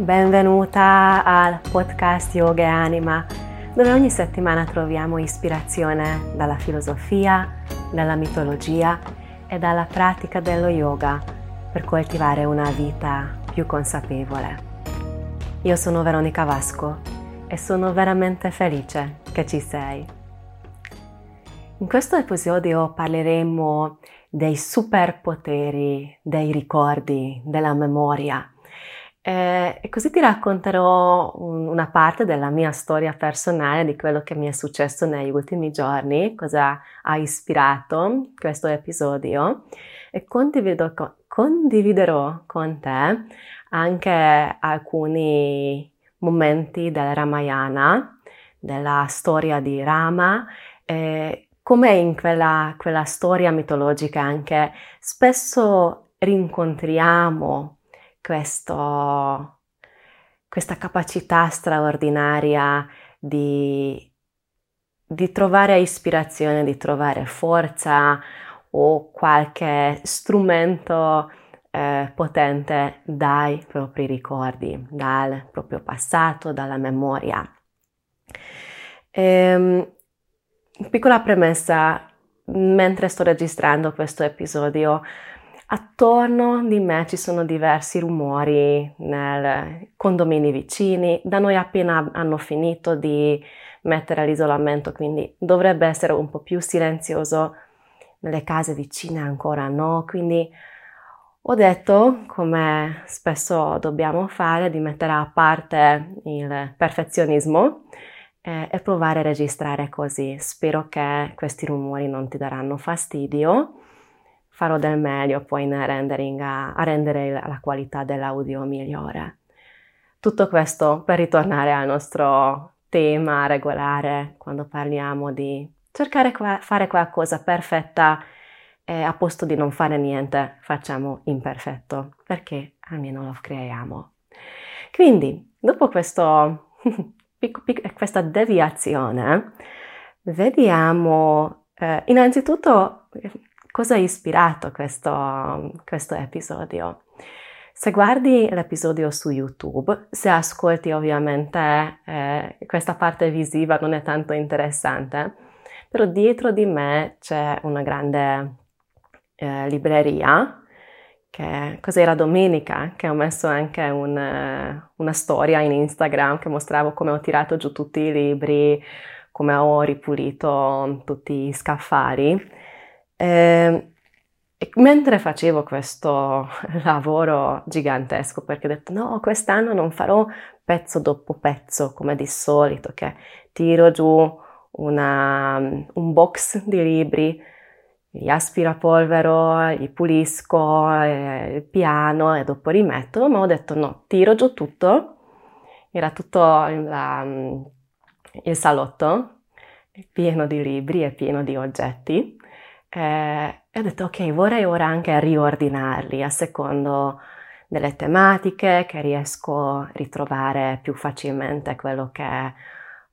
benvenuta al podcast Yoga e Anima, dove ogni settimana troviamo ispirazione dalla filosofia, dalla mitologia e dalla pratica dello yoga per coltivare una vita più consapevole. Io sono Veronica Vasco e sono veramente felice che ci sei. In questo episodio parleremo dei superpoteri, dei ricordi, della memoria eh, e così ti racconterò una parte della mia storia personale, di quello che mi è successo negli ultimi giorni, cosa ha ispirato questo episodio. E condividerò con te anche alcuni momenti del Ramayana, della storia di Rama, eh, come in quella, quella storia mitologica anche spesso rincontriamo questo, questa capacità straordinaria di, di trovare ispirazione, di trovare forza o qualche strumento eh, potente dai propri ricordi, dal proprio passato, dalla memoria. Ehm, piccola premessa, mentre sto registrando questo episodio, Attorno di me ci sono diversi rumori nei condomini vicini, da noi appena hanno finito di mettere l'isolamento, quindi dovrebbe essere un po' più silenzioso. Nelle case vicine ancora no, quindi ho detto, come spesso dobbiamo fare, di mettere a parte il perfezionismo eh, e provare a registrare così. Spero che questi rumori non ti daranno fastidio farò del meglio poi nel rendering a, a rendere la qualità dell'audio migliore. Tutto questo per ritornare al nostro tema regolare quando parliamo di cercare di fare qualcosa perfetta e a posto di non fare niente facciamo imperfetto perché almeno lo creiamo. Quindi dopo questo, questa deviazione vediamo eh, innanzitutto cosa ha ispirato questo, questo episodio? Se guardi l'episodio su YouTube, se ascolti ovviamente eh, questa parte visiva non è tanto interessante, però dietro di me c'è una grande eh, libreria che cos'era domenica, che ho messo anche un, una storia in Instagram che mostravo come ho tirato giù tutti i libri, come ho ripulito tutti gli scaffali eh, e mentre facevo questo lavoro gigantesco, perché ho detto no, quest'anno non farò pezzo dopo pezzo come di solito, che tiro giù una, un box di libri, li aspirapolvero, li pulisco, eh, il piano e dopo rimetto, ma ho detto no, tiro giù tutto, era tutto la, il salotto pieno di libri e pieno di oggetti eh, e ho detto ok, vorrei ora anche riordinarli a secondo delle tematiche che riesco a ritrovare più facilmente quello che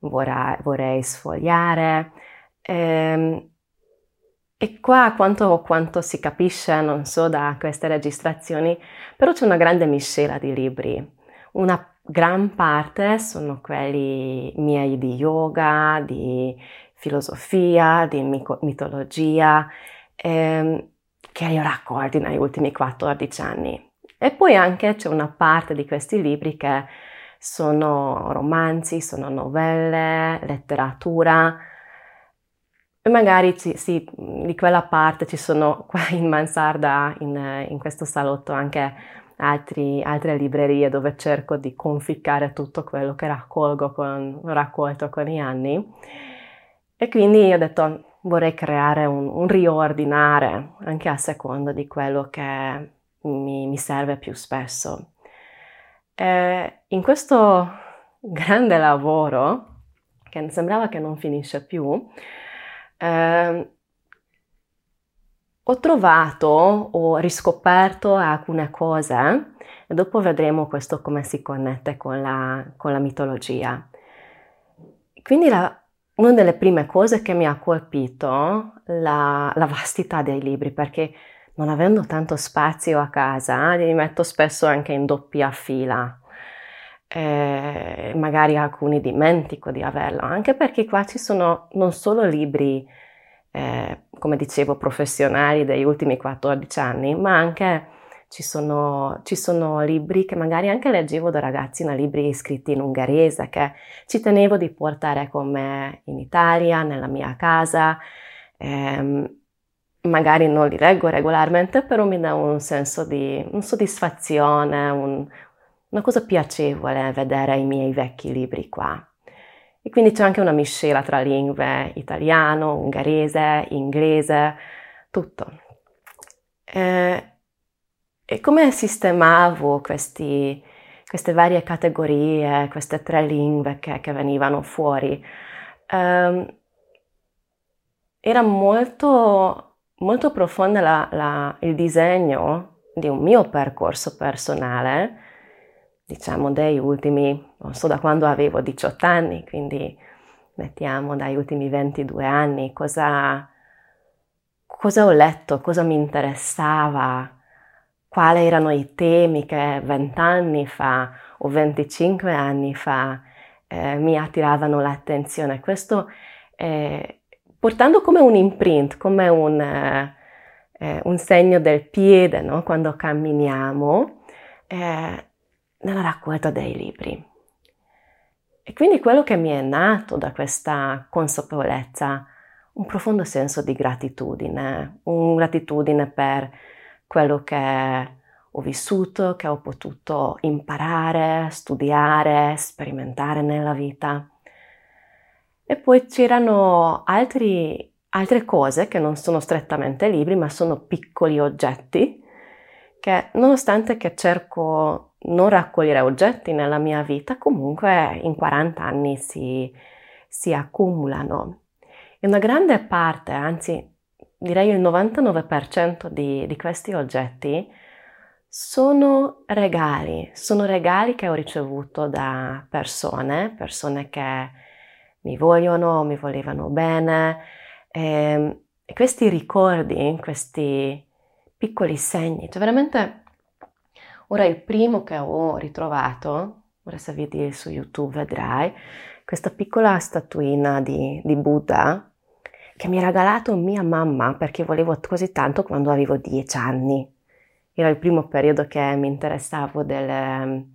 vorrei, vorrei sfogliare. E, ehm, e qua quanto, quanto, si capisce, non so, da queste registrazioni, però c'è una grande miscela di libri. Una gran parte sono quelli miei di yoga, di filosofia, di mitologia, ehm, che io raccolti negli ultimi 14 anni. E poi anche c'è una parte di questi libri che sono romanzi, sono novelle, letteratura, e magari ci, sì, di quella parte ci sono qua in mansarda, in, in questo salotto, anche altri, altre librerie dove cerco di conficcare tutto quello che raccolgo con, raccolto con gli anni. E quindi ho detto vorrei creare un, un riordinare anche a seconda di quello che mi, mi serve più spesso. E in questo grande lavoro, che sembrava che non finisce più, eh, ho trovato, ho riscoperto alcune cose e dopo vedremo questo come si connette con la, con la mitologia. Quindi la, una delle prime cose che mi ha colpito la, la vastità dei libri, perché non avendo tanto spazio a casa, li metto spesso anche in doppia fila. eh, magari alcuni dimentico di averlo, anche perché qua ci sono non solo libri, eh, come dicevo, professionali degli ultimi 14 anni, ma anche ci sono, ci sono, libri che magari anche leggevo da ragazzina, libri scritti in ungherese, che ci tenevo di portare con me in Italia, nella mia casa. Eh, magari non li leggo regolarmente, però mi dà un senso di un soddisfazione, un, una cosa piacevole vedere i miei vecchi libri qua. E quindi c'è anche una miscela tra lingue italiano, ungherese, inglese, tutto. E, e come sistemavo questi, queste varie categorie, queste tre lingue che, che venivano fuori? Um, era molto, molto profondo la, la, il disegno di un mio percorso personale diciamo dei ultimi, non so da quando avevo 18 anni, quindi mettiamo dai ultimi 22 anni, cosa, cosa ho letto, cosa mi interessava, quali erano i temi che 20 anni fa o 25 anni fa eh, mi attiravano l'attenzione. Questo eh, portando come un imprint, come un, eh, eh un segno del piede no? quando camminiamo, eh, nella raccolta dei libri. E quindi quello che mi è nato da questa consapevolezza, un profondo senso di gratitudine, una gratitudine per quello che ho vissuto, che ho potuto imparare, studiare, sperimentare nella vita. E poi c'erano altri, altre cose che non sono strettamente libri, ma sono piccoli oggetti che nonostante che cerco non raccogliere oggetti nella mia vita, comunque in 40 anni si, si accumulano. E una grande parte, anzi direi il 99% di, di questi oggetti, sono regali, sono regali che ho ricevuto da persone, persone che mi vogliono, mi volevano bene. Ehm, e questi ricordi, questi piccoli segni, cioè veramente Ora il primo che ho ritrovato, ora se vedi su YouTube vedrai, questa piccola statuina di, di Buddha che mi ha regalato mia mamma perché volevo così tanto quando avevo dieci anni. Era il primo periodo che mi interessavo delle,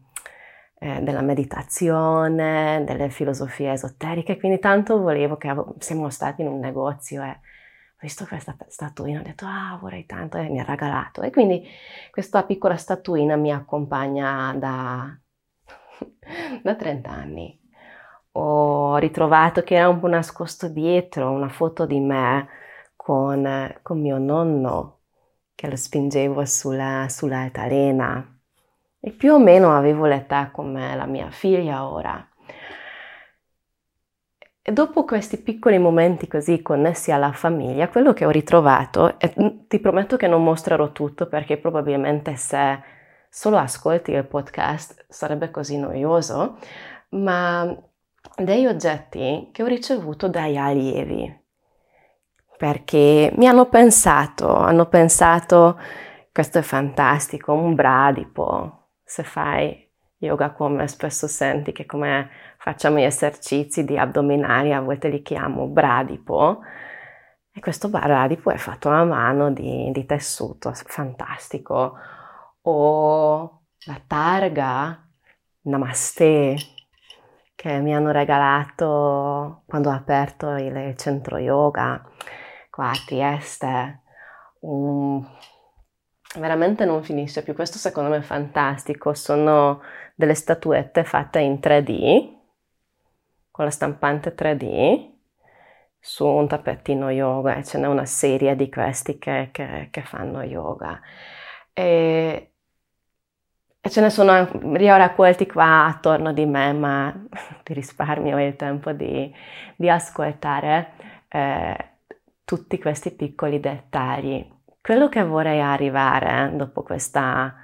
eh, della meditazione, delle filosofie esoteriche, quindi tanto volevo che siamo stati in un negozio e visto questa statuina, ho detto ah vorrei tanto e mi ha regalato. E quindi questa piccola statuina mi accompagna da, da 30 anni. Ho ritrovato che era un po' nascosto dietro una foto di me con, con mio nonno che lo spingevo sulla, sull'altalena e più o meno avevo l'età come la mia figlia ora. E dopo questi piccoli momenti così connessi alla famiglia, quello che ho ritrovato, e ti prometto che non mostrerò tutto perché probabilmente se solo ascolti il podcast sarebbe così noioso, ma degli oggetti che ho ricevuto dai allievi, perché mi hanno pensato, hanno pensato, questo è fantastico, un bradipo, se fai yoga come spesso senti che come facciamo gli esercizi di addominali, a volte li chiamo bradipo, e questo bradipo è fatto a mano di, di tessuto, fantastico. O la targa Namaste che mi hanno regalato quando ho aperto il centro yoga qua a Trieste. Um, veramente non finisce più. Questo secondo me è fantastico. Sono delle statuette fatte in 3D con la stampante 3D su un tappettino yoga e ce n'è una serie di questi che, che, che fanno yoga. E, ce ne sono raccolti qua attorno di me, ma ti risparmio il tempo di, di ascoltare eh, tutti questi piccoli dettagli. Quello che vorrei arrivare eh, dopo questa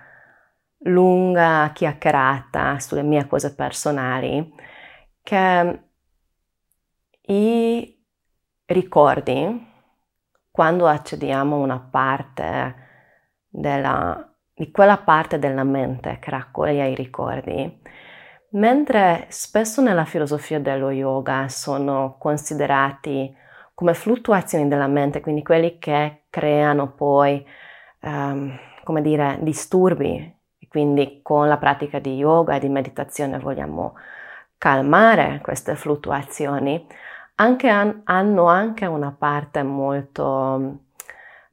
lunga chiacchierata sulle mie cose personali, che i ricordi, quando accediamo a una parte della, di quella parte della mente che raccoglie i ricordi, mentre spesso nella filosofia dello yoga sono considerati come fluttuazioni della mente, quindi quelli che creano poi, um, come dire, disturbi. Quindi con la pratica di yoga e di meditazione vogliamo calmare queste fluttuazioni, anche han, hanno anche una parte molto,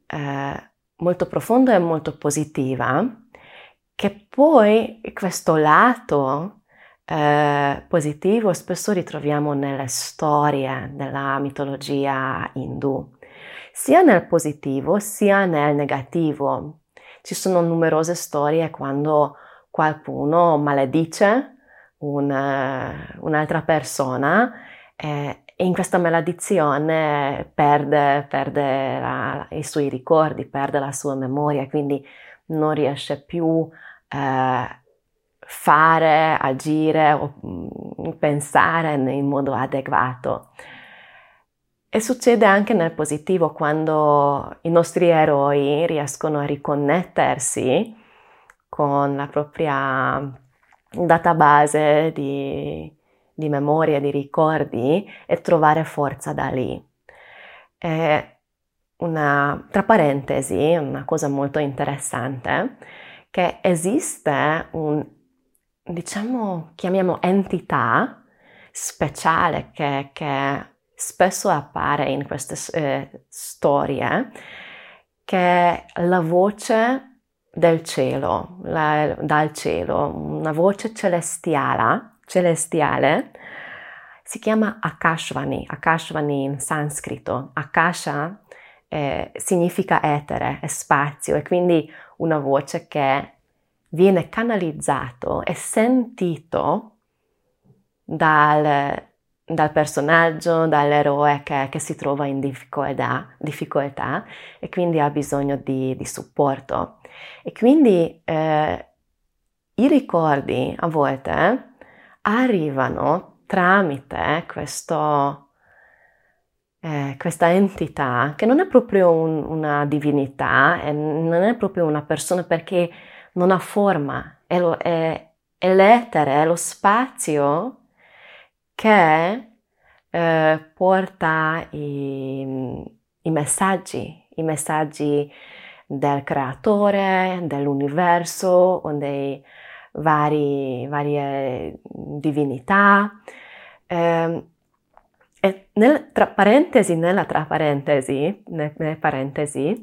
eh, molto profonda e molto positiva, che poi questo lato eh, positivo spesso ritroviamo nelle storie della mitologia indù, sia nel positivo sia nel negativo. Ci sono numerose storie quando qualcuno maledice un, un'altra persona eh, e in questa maledizione perde, perde la, i suoi ricordi, perde la sua memoria, quindi non riesce più a eh, fare, agire o mm, pensare in modo adeguato. E succede anche nel positivo quando i nostri eroi riescono a riconnettersi con la propria database di, di memoria, di ricordi e trovare forza da lì. E una, tra parentesi, una cosa molto interessante, che esiste un diciamo, chiamiamo entità speciale che, che spesso appare in queste eh, storie, che è la voce del cielo, la, dal cielo, una voce celestiale, celestiale si chiama Akashvani, Akashvani in sanscrito. Akasha eh, significa etere, è spazio e quindi una voce che viene canalizzato e sentito dal, dal personaggio, dall'eroe che, che, si trova in difficoltà, difficoltà e quindi ha bisogno di, di supporto. E quindi eh, i ricordi a volte arrivano tramite questo, eh, questa entità che non è proprio un, una divinità, non è proprio una persona perché non ha forma, è, lo, è, è l'etere, è lo spazio che eh, porta i, i messaggi, i messaggi del creatore, dell'universo o dei vari, varie divinità. Eh, e nel, tra parentesi, nella tra parentesi, nelle parentesi,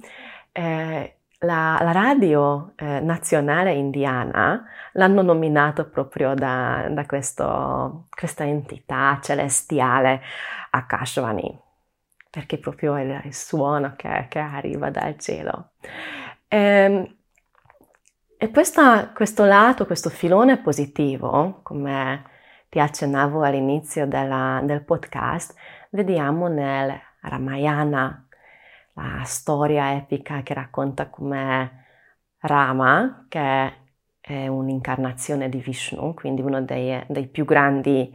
eh, la, la radio eh, nazionale indiana l'hanno nominato proprio da, da questo, questa entità celestiale Akashvani, perché proprio è il suono che, che arriva dal cielo. E, ehm, e questa, questo lato, questo filone positivo, come ti accennavo all'inizio della, del podcast, vediamo nel Ramayana, la storia epica che racconta come Rama, che è un'incarnazione di Vishnu, quindi uno dei, dei più grandi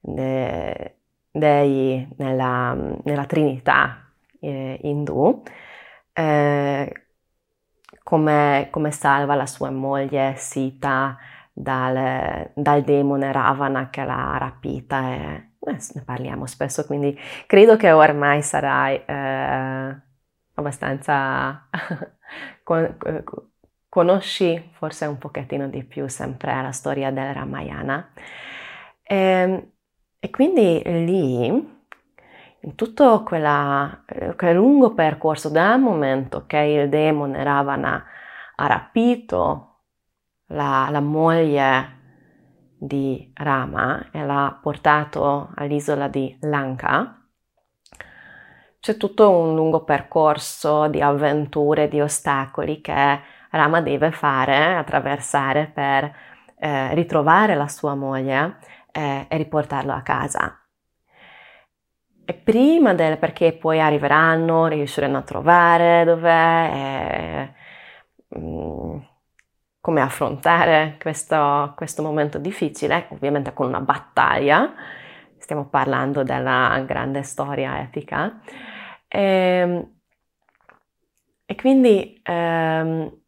de, dei nella, nella Trinità eh, indù, eh, come, come, salva la sua moglie Sita dal, dal demone Ravana che l'ha rapita. E, eh, ne parliamo spesso, quindi credo che ormai sarai eh, abbastanza con, conosci forse un pochettino di più sempre la storia del Ramayana. E, ehm, e quindi lì, in tutto quella, quel lungo percorso, dal momento che il demone Ravana ha rapito la, la moglie di Rama e l'ha portato all'isola di Lanka, c'è tutto un lungo percorso di avventure, di ostacoli che Rama deve fare, attraversare per eh, ritrovare la sua moglie eh, e riportarlo a casa. Prima del, perché poi arriveranno, riusciranno a trovare dov'è, e, mm, come affrontare questo, questo momento difficile, ovviamente con una battaglia, stiamo parlando della grande storia epica. E, ehm, e quindi ehm,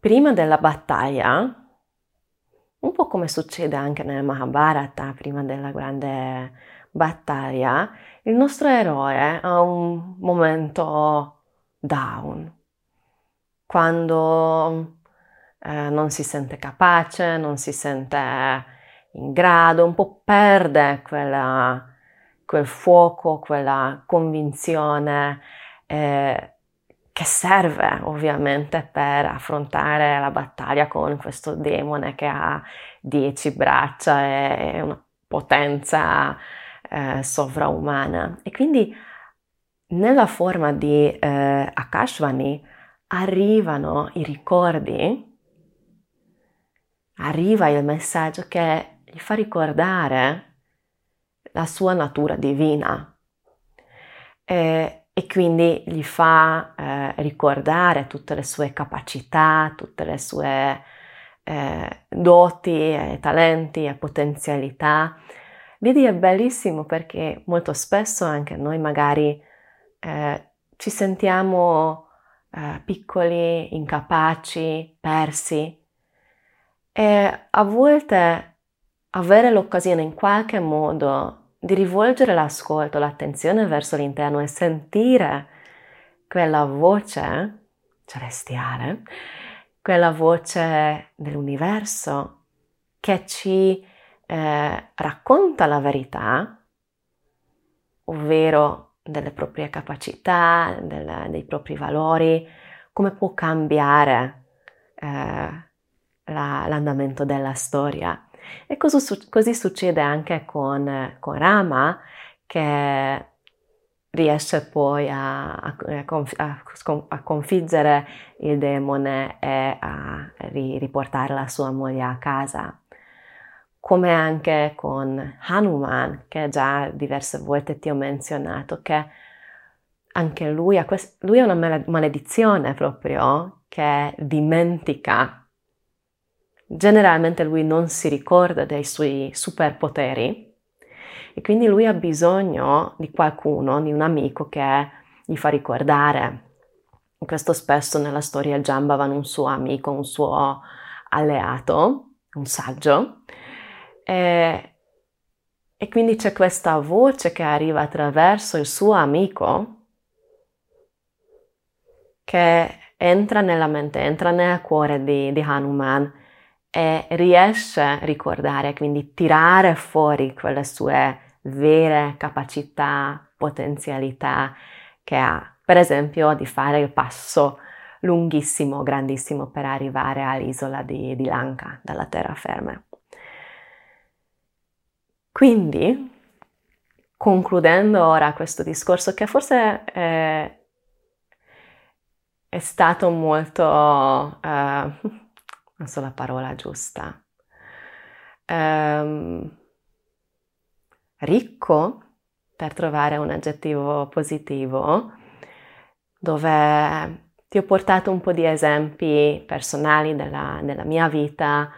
prima della battaglia un po' come succede anche nel Mahabharata prima della grande battaglia, il nostro eroe ha un momento down, quando eh, non si sente capace, non si sente in grado, un po' perde quella, quel fuoco, quella convinzione eh, che serve ovviamente per affrontare la battaglia con questo demone che ha dieci braccia e una potenza eh, sovraumana. E quindi nella forma di eh, Akashvani arrivano i ricordi, arriva il messaggio che gli fa ricordare la sua natura divina e, e quindi gli fa eh, ricordare tutte le sue capacità, tutte le sue eh, doti, talenti e potenzialità. Vedi è bellissimo perché molto spesso anche noi magari eh, ci sentiamo eh, piccoli, incapaci, persi. E a volte avere l'occasione in qualche modo di rivolgere l'ascolto, l'attenzione verso l'interno e sentire quella voce celestiale, quella voce dell'universo che ci eh, racconta la verità, ovvero delle proprie capacità, del, dei propri valori, come può cambiare eh, la, l'andamento della storia. E così, così succede anche con, con, Rama che riesce poi a, a, a, a, configgere il demone e a riportare la sua moglie a casa. Come anche con Hanuman, che già diverse volte ti ho menzionato, che anche lui ha, quest- lui ha una maledizione proprio che dimentica Generalmente lui non si ricorda dei suoi superpoteri e quindi lui ha bisogno di qualcuno, di un amico che gli fa ricordare. Questo spesso nella storia Jambavan un suo amico, un suo alleato, un saggio. E, e quindi c'è questa voce che arriva attraverso il suo amico che entra nella mente, entra nel cuore di, di Hanuman e riesce a ricordare, quindi tirare fuori quelle sue vere capacità, potenzialità che ha, per esempio di fare il passo lunghissimo, grandissimo per arrivare all'isola di, di Lanka, dalla terraferma. Quindi, concludendo ora questo discorso che forse è, è stato molto... Uh, non so la parola giusta, ehm, ricco, per trovare un aggettivo positivo, dove ti ho portato un po' di esempi personali della, della mia vita,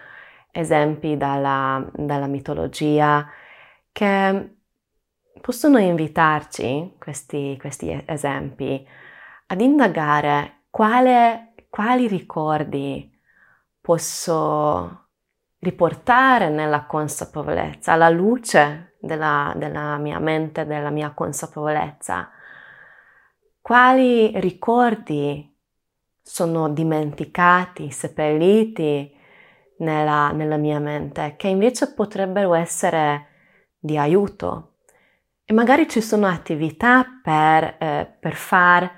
esempi dalla, dalla, mitologia, che possono invitarci, questi, questi esempi, ad indagare quale, quali ricordi posso riportare nella consapevolezza, alla luce della, della mia mente, della mia consapevolezza, quali ricordi sono dimenticati, seppelliti nella, nella, mia mente, che invece potrebbero essere di aiuto. E magari ci sono attività per, eh, per far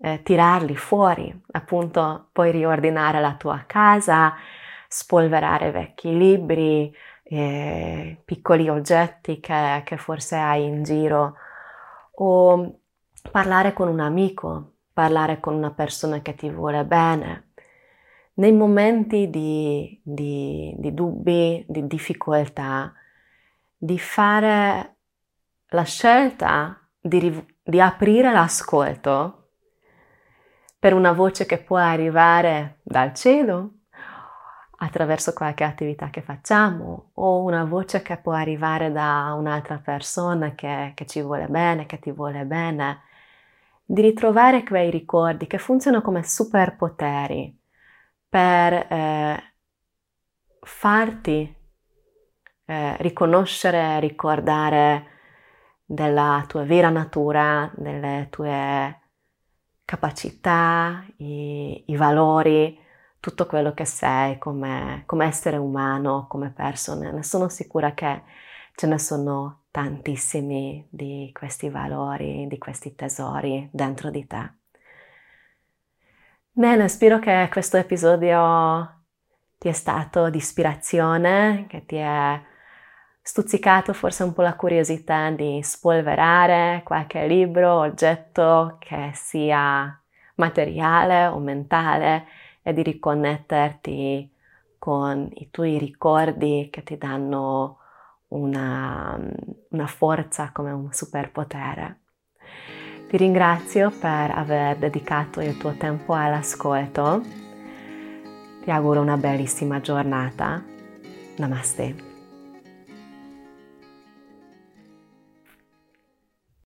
eh, tirarli fuori, appunto puoi riordinare la tua casa, spolverare vecchi libri, eh, piccoli oggetti che, che forse hai in giro o parlare con un amico, parlare con una persona che ti vuole bene. Nei momenti di, di, di dubbi, di difficoltà, di fare la scelta di, di aprire l'ascolto per una voce che può arrivare dal cielo attraverso qualche attività che facciamo o una voce che può arrivare da un'altra persona che, che ci vuole bene, che ti vuole bene, di ritrovare quei ricordi che funzionano come superpoteri per eh, farti eh, riconoscere, ricordare della tua vera natura, delle tue capacità, i, i valori, tutto quello che sei come, come essere umano, come persona. Ne sono sicura che ce ne sono tantissimi di questi valori, di questi tesori dentro di te. Bene, spero che questo episodio ti è stato di ispirazione, che ti è stuzzicato forse un po' la curiosità di spolverare qualche libro, oggetto che sia materiale o mentale e di riconnetterti con i tuoi ricordi che ti danno una, una forza come un superpotere. Ti ringrazio per aver dedicato il tuo tempo all'ascolto. Ti auguro una bellissima giornata. Namaste.